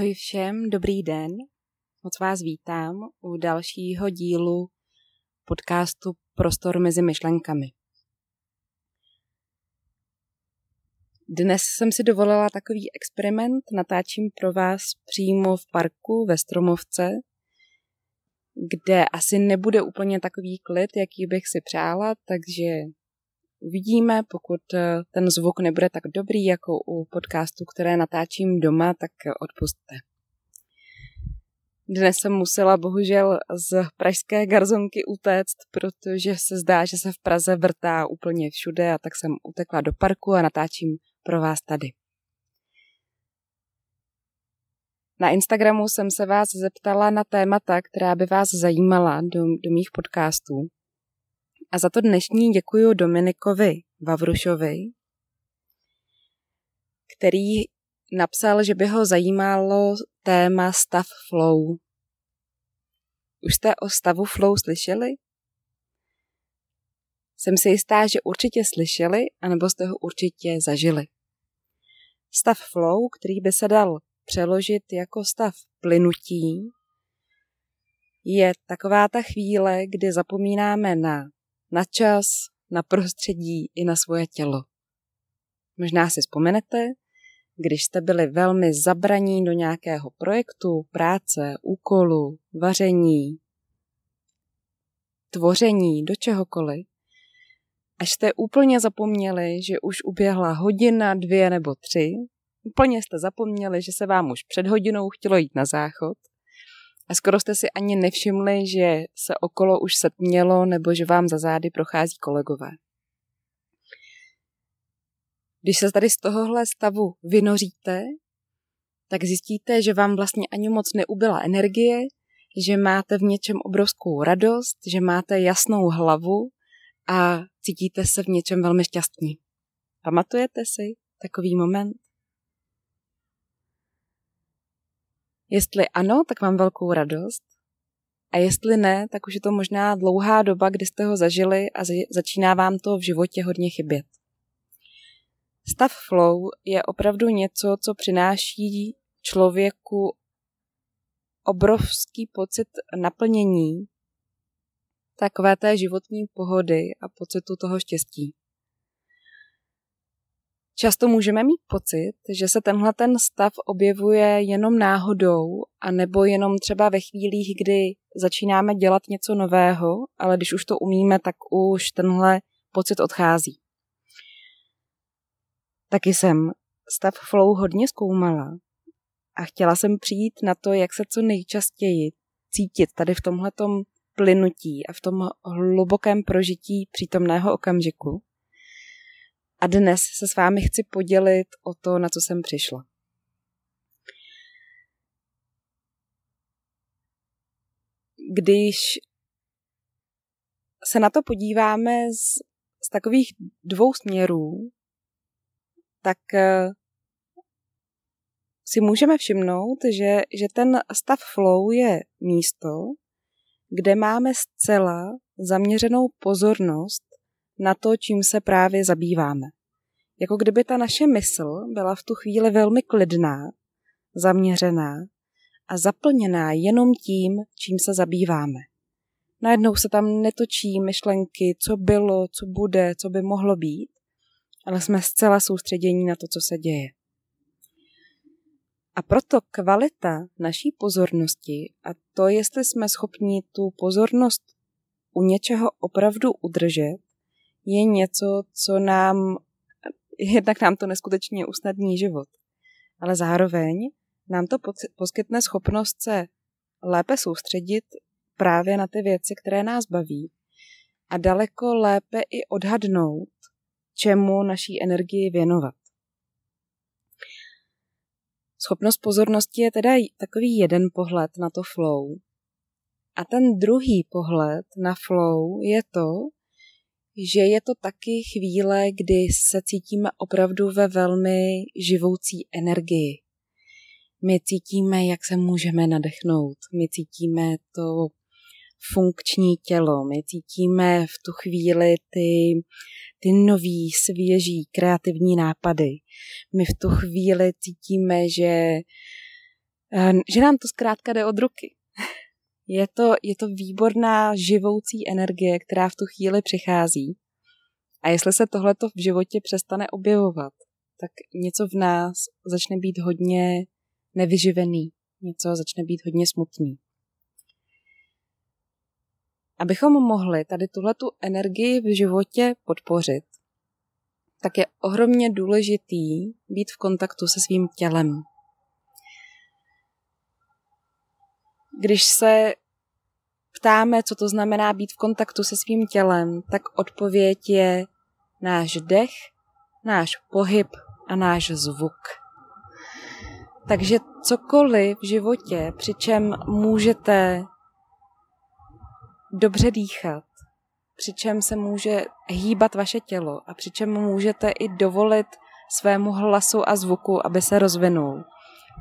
Ahoj všem, dobrý den. Moc vás vítám u dalšího dílu podcastu Prostor mezi myšlenkami. Dnes jsem si dovolila takový experiment, natáčím pro vás přímo v parku ve Stromovce, kde asi nebude úplně takový klid, jaký bych si přála, takže Uvidíme, pokud eh, ten zvuk nebude tak dobrý jako u podcastu, které natáčím doma, tak odpustte. Dnes jsem musela bohužel z pražské garzonky utéct, protože se zdá, že se v Praze vrtá úplně všude a tak jsem utekla do parku a natáčím pro vás tady. Na Instagramu jsem se vás zeptala na témata, která by vás zajímala do, do mých podcastů. A za to dnešní děkuji Dominikovi Vavrušovi, který napsal, že by ho zajímalo téma stav flow. Už jste o stavu flow slyšeli? Jsem si jistá, že určitě slyšeli, anebo jste ho určitě zažili. Stav flow, který by se dal přeložit jako stav plynutí, je taková ta chvíle, kdy zapomínáme na na čas, na prostředí i na svoje tělo. Možná si vzpomenete, když jste byli velmi zabraní do nějakého projektu, práce, úkolu, vaření, tvoření, do čehokoliv, až jste úplně zapomněli, že už uběhla hodina, dvě nebo tři, úplně jste zapomněli, že se vám už před hodinou chtělo jít na záchod a skoro jste si ani nevšimli, že se okolo už setmělo nebo že vám za zády prochází kolegové. Když se tady z tohohle stavu vynoříte, tak zjistíte, že vám vlastně ani moc neubyla energie, že máte v něčem obrovskou radost, že máte jasnou hlavu a cítíte se v něčem velmi šťastní. Pamatujete si takový moment? Jestli ano, tak mám velkou radost. A jestli ne, tak už je to možná dlouhá doba, kdy jste ho zažili a začíná vám to v životě hodně chybět. Stav flow je opravdu něco, co přináší člověku obrovský pocit naplnění, takové té životní pohody a pocitu toho štěstí. Často můžeme mít pocit, že se tenhle ten stav objevuje jenom náhodou, a nebo jenom třeba ve chvílích, kdy začínáme dělat něco nového, ale když už to umíme, tak už tenhle pocit odchází. Taky jsem stav flow hodně zkoumala a chtěla jsem přijít na to, jak se co nejčastěji cítit tady v tomhletom plynutí a v tom hlubokém prožití přítomného okamžiku a dnes se s vámi chci podělit o to, na co jsem přišla. Když se na to podíváme z, z takových dvou směrů, tak eh, si můžeme všimnout, že, že ten stav flow je místo, kde máme zcela zaměřenou pozornost na to, čím se právě zabýváme. Jako kdyby ta naše mysl byla v tu chvíli velmi klidná, zaměřená a zaplněná jenom tím, čím se zabýváme. Najednou se tam netočí myšlenky, co bylo, co bude, co by mohlo být, ale jsme zcela soustředění na to, co se děje. A proto kvalita naší pozornosti a to, jestli jsme schopni tu pozornost u něčeho opravdu udržet, je něco, co nám, jednak nám to neskutečně usnadní život, ale zároveň nám to poskytne schopnost se lépe soustředit právě na ty věci, které nás baví a daleko lépe i odhadnout, čemu naší energii věnovat. Schopnost pozornosti je teda takový jeden pohled na to flow. A ten druhý pohled na flow je to, že je to taky chvíle, kdy se cítíme opravdu ve velmi živoucí energii. My cítíme, jak se můžeme nadechnout, my cítíme to funkční tělo, my cítíme v tu chvíli ty, ty nový, svěží, kreativní nápady. My v tu chvíli cítíme, že Eh, že nám to zkrátka jde od ruky. Je to, je to výborná živoucí energie, která v tu chvíli přichází. A jestli se tohleto v životě přestane objevovat, tak něco v nás začne být hodně nevyživený, něco začne být hodně smutný. Abychom mohli tady tuhletu energii v životě podpořit, tak je ohromně důležitý být v kontaktu se svým tělem. Když se ptáme, co to znamená být v kontaktu se svým tělem, tak odpověď je náš dech, náš pohyb a náš zvuk. Takže cokoliv v životě, přičem můžete dobře dýchat, přičem se může hýbat vaše tělo a přičem můžete i dovolit svému hlasu a zvuku, aby se rozvinul.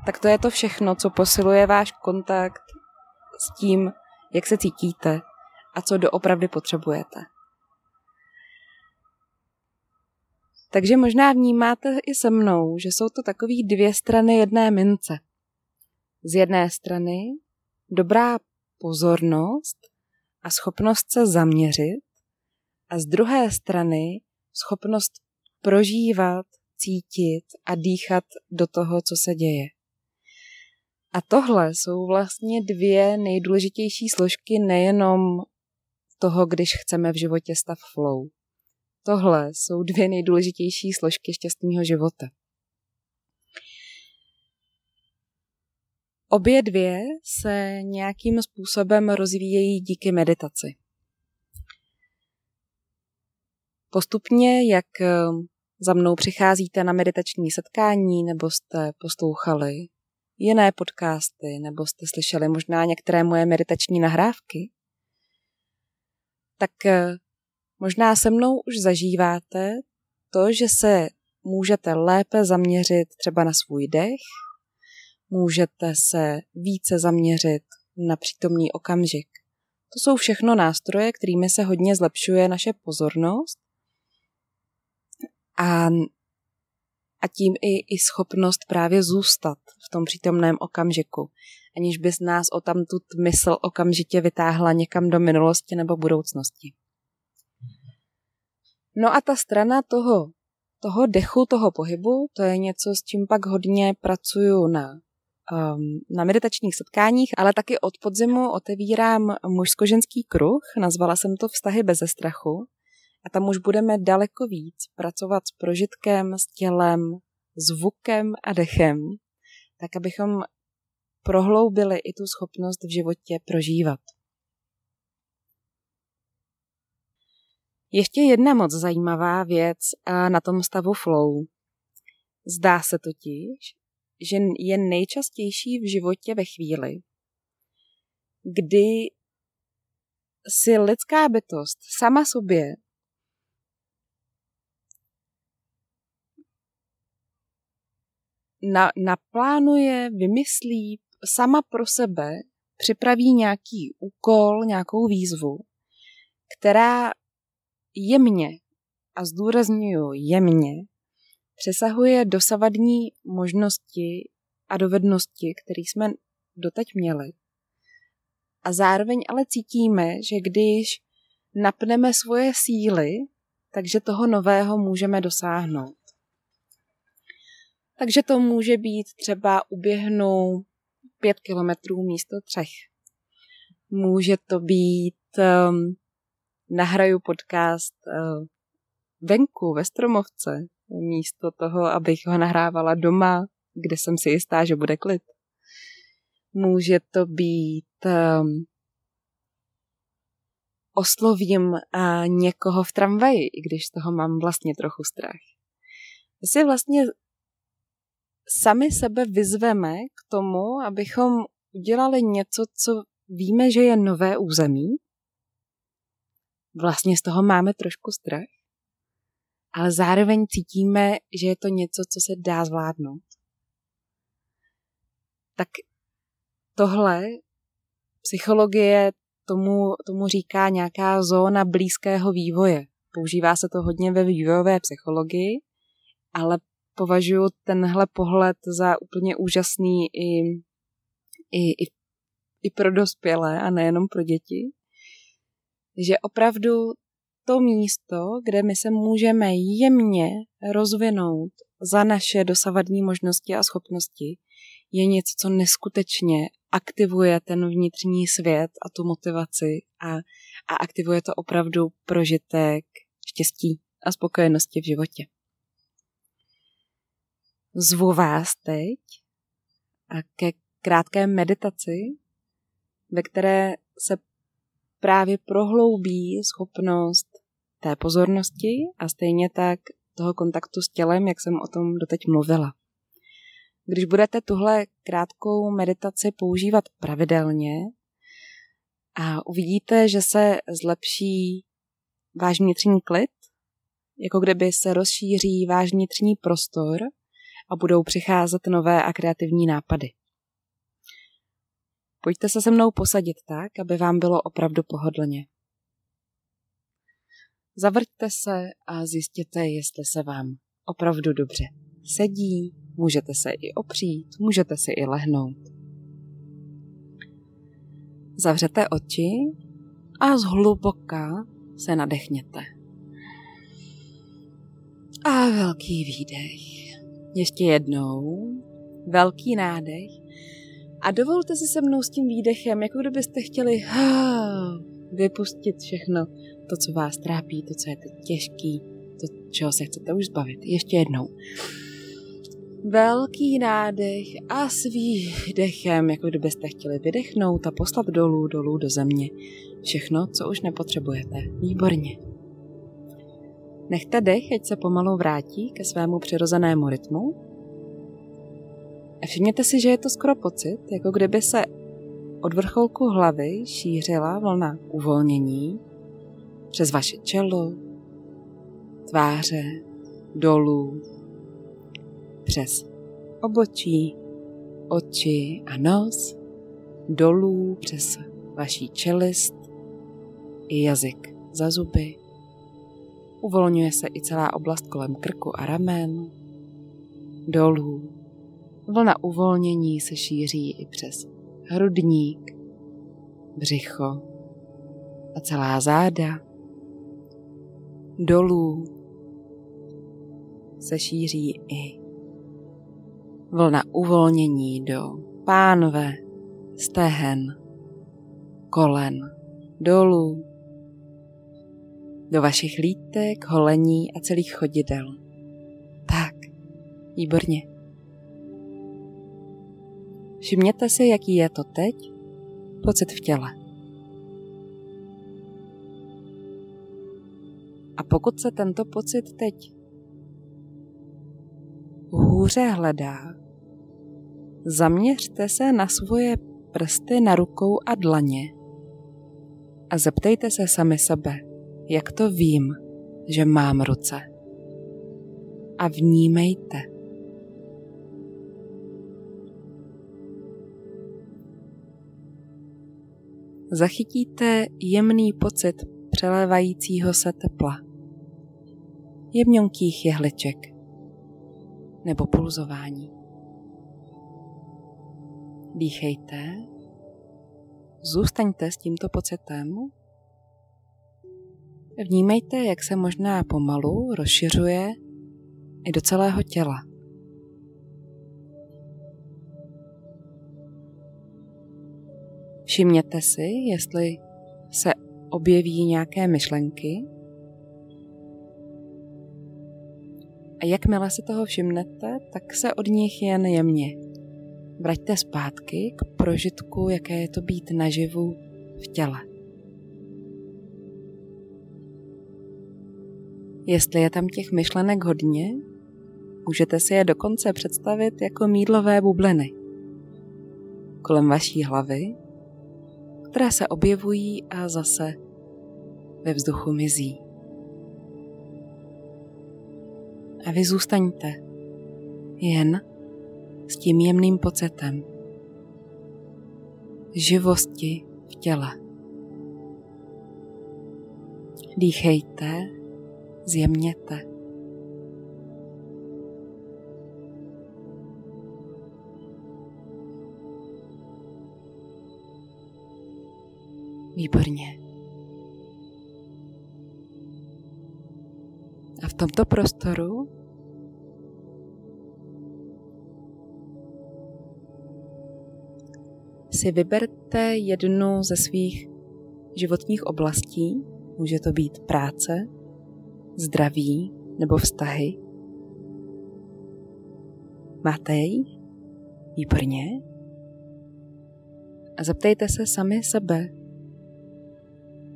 Tak to je to všechno, co posiluje váš kontakt s tím, jak se cítíte a co doopravdy potřebujete. Takže možná vnímáte i se mnou, že jsou to takové dvě strany jedné mince. Z jedné strany dobrá pozornost a schopnost se zaměřit a z druhé strany schopnost prožívat, cítit a dýchat do toho, co se děje. A tohle jsou vlastně dvě nejdůležitější složky nejenom toho, když chceme v životě stav flow. Tohle jsou dvě nejdůležitější složky šťastného života. Obě dvě se nějakým způsobem rozvíjejí díky meditaci. Postupně, jak za mnou přicházíte na meditační setkání nebo jste poslouchali jiné podcasty nebo jste slyšeli možná některé moje meditační nahrávky, tak eh, možná se mnou už zažíváte to, že se můžete lépe zaměřit třeba na svůj dech, můžete se více zaměřit na přítomný okamžik. To jsou všechno nástroje, kterými se hodně zlepšuje naše pozornost a, a tím i, i schopnost právě zůstat v tom přítomném okamžiku, aniž by z nás o tamtud mysl okamžitě vytáhla někam do minulosti nebo budoucnosti. No a ta strana toho, toho dechu, toho pohybu, to je něco, s čím pak hodně pracuju na, um, na meditačních setkáních, ale taky od podzimu otevírám mužsko-ženský kruh, nazvala jsem to Vztahy bez strachu. A tam už budeme daleko víc pracovat s prožitkem, s tělem, zvukem a dechem, tak abychom prohloubili i tu schopnost v životě prožívat. Ještě jedna moc zajímavá věc na tom stavu flow. Zdá se totiž, že je nejčastější v životě ve chvíli, kdy si lidská bytost sama sobě na, naplánuje, vymyslí sama pro sebe, připraví nějaký úkol, nějakou výzvu, která jemně, a zdůraznuju jemně, přesahuje dosavadní možnosti a dovednosti, které jsme doteď měli. A zároveň ale cítíme, že když napneme svoje síly, takže toho nového můžeme dosáhnout. Takže to může být třeba uběhnu pět kilometrů místo třech. Může to být um, nahraju podcast uh, venku ve stromovce, místo toho, abych ho nahrávala doma, kde jsem si jistá, že bude klid. Může to být um, oslovím uh, někoho v tramvaji, i když z toho mám vlastně trochu strach. My si vlastně sami sebe vyzveme k tomu, abychom udělali něco, co víme, že je nové území. Vlastně z toho máme trošku strach, ale zároveň cítíme, že je to něco, co se dá zvládnout. Tak tohle psychologie tomu, tomu říká nějaká zóna blízkého vývoje. Používá se to hodně ve vývojové psychologii, ale považuji tenhle pohled za úplně úžasný i i, i, i pro dospělé a nejenom pro děti, že opravdu to místo, kde my se můžeme jemně rozvinout za naše dosavadní možnosti a schopnosti, je něco, co neskutečně aktivuje ten vnitřní svět a tu motivaci a, a aktivuje to opravdu prožitek štěstí a spokojenosti v životě. Zvu vás teď a ke krátké meditaci, ve které se právě prohloubí schopnost té pozornosti a stejně tak toho kontaktu s tělem, jak jsem o tom doteď mluvila. Když budete tuhle krátkou meditaci používat pravidelně a uvidíte, že se zlepší váš vnitřní klid, jako kdyby se rozšíří váš vnitřní prostor a budou přicházet nové a kreativní nápady. Pojďte se se mnou posadit tak, aby vám bylo opravdu pohodlně. Zavrťte se a zjistěte, jestli se vám opravdu dobře sedí, můžete se i opřít, můžete si i lehnout. Zavřete oči a zhluboka se nadechněte. A velký výdech. Ještě jednou. Velký nádech. A dovolte si se mnou s tím výdechem, jako kdybyste chtěli vypustit všechno to, co vás trápí, to, co je teď těžký, to, čeho se chcete už zbavit. Ještě jednou. Velký nádech a s výdechem, jako kdybyste chtěli vydechnout a poslat dolů, dolů do země. Všechno, co už nepotřebujete. Výborně. Nechte dech, ať se pomalu vrátí ke svému přirozenému rytmu. A všimněte si, že je to skoro pocit, jako kdyby se od vrcholku hlavy šířila vlna uvolnění přes vaše čelo, tváře, dolů, přes obočí, oči a nos, dolů přes vaší čelist i jazyk za zuby. Uvolňuje se i celá oblast kolem krku a ramen, dolů. Vlna uvolnění se šíří i přes hrudník, břicho a celá záda. Dolů se šíří i vlna uvolnění do pánve, stehen, kolen, dolů, do vašich lítek, holení a celých chodidel. Tak, výborně. Všimněte si, jaký je to teď pocit v těle. A pokud se tento pocit teď hůře hledá, zaměřte se na svoje prsty na rukou a dlaně a zeptejte se sami sebe, jak to vím, že mám ruce. A vnímejte. Zachytíte jemný pocit přelévajícího se tepla, jemňonkých jehliček nebo pulzování. Dýchejte, zůstaňte s tímto pocitem Vnímejte, jak se možná pomalu rozšiřuje i do celého těla. Všimněte si, jestli se objeví nějaké myšlenky. A jakmile si toho všimnete, tak se od nich jen jemně vraťte zpátky k prožitku, jaké je to být naživu v těle. Jestli je tam těch myšlenek hodně, můžete si je dokonce představit jako mídlové bubliny kolem vaší hlavy, které se objevují a zase ve vzduchu mizí. A vy zůstaňte jen s tím jemným pocitem živosti v těle. Dýchejte zjemněte. Výborně. A v tomto prostoru si vyberte jednu ze svých životních oblastí. Může to být práce, zdraví nebo vztahy. Máte ji? Výborně. A zeptejte se sami sebe,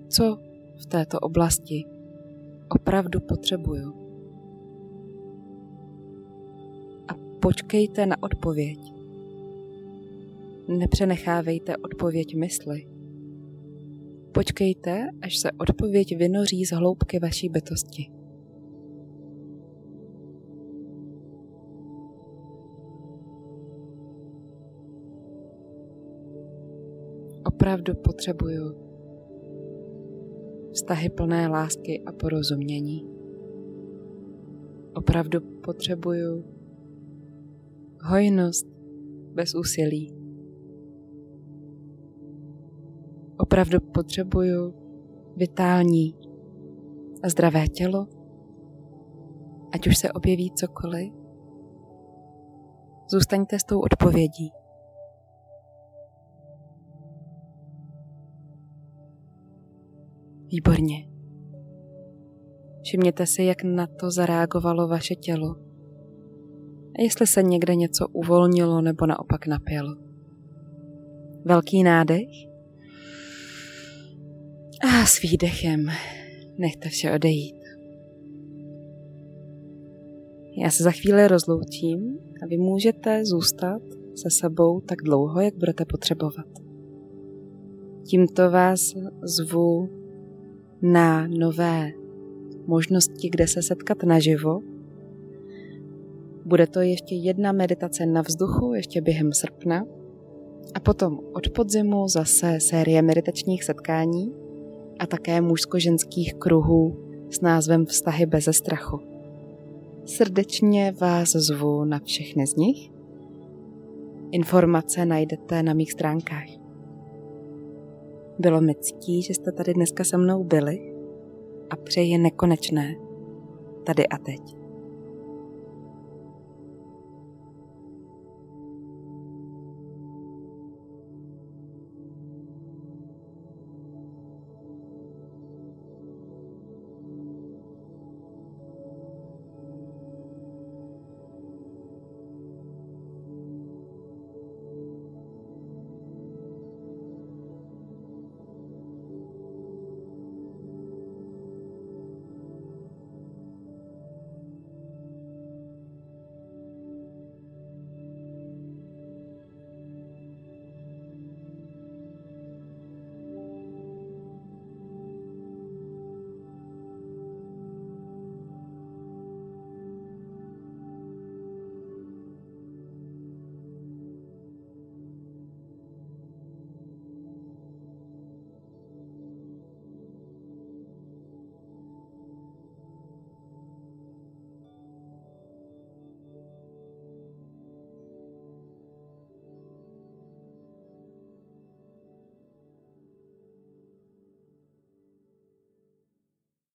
co v této oblasti opravdu potřebuju. A počkejte na odpověď. Nepřenechávejte odpověď mysli. Počkejte, až se odpověď vynoří z hloubky vaší bytosti. Opravdu potřebuju vztahy plné lásky a porozumění. Opravdu potřebuju hojnost bez úsilí. Opravdu potřebuju vitální a zdravé tělo, ať už se objeví cokoliv. Zůstaňte s tou odpovědí. Výborně. Všimněte si, jak na to zareagovalo vaše tělo. A jestli se někde něco uvolnilo nebo naopak napělo. Velký nádech. A s výdechem nechte vše odejít. Já se za chvíli rozloučím a vy můžete zůstat se sebou tak dlouho, jak budete potřebovat. Tímto vás zvu na nové možnosti, kde se setkat naživo. Bude to ještě jedna meditace na vzduchu, ještě během srpna. A potom od podzimu zase série meditačních setkání a také mužsko-ženských kruhů s názvem Vztahy bez strachu. Srdečně vás zvu na všechny z nich. Informace najdete na mých stránkách. Bylo mi ctí, že jste tady dneska se mnou byli a přeji nekonečné tady a teď.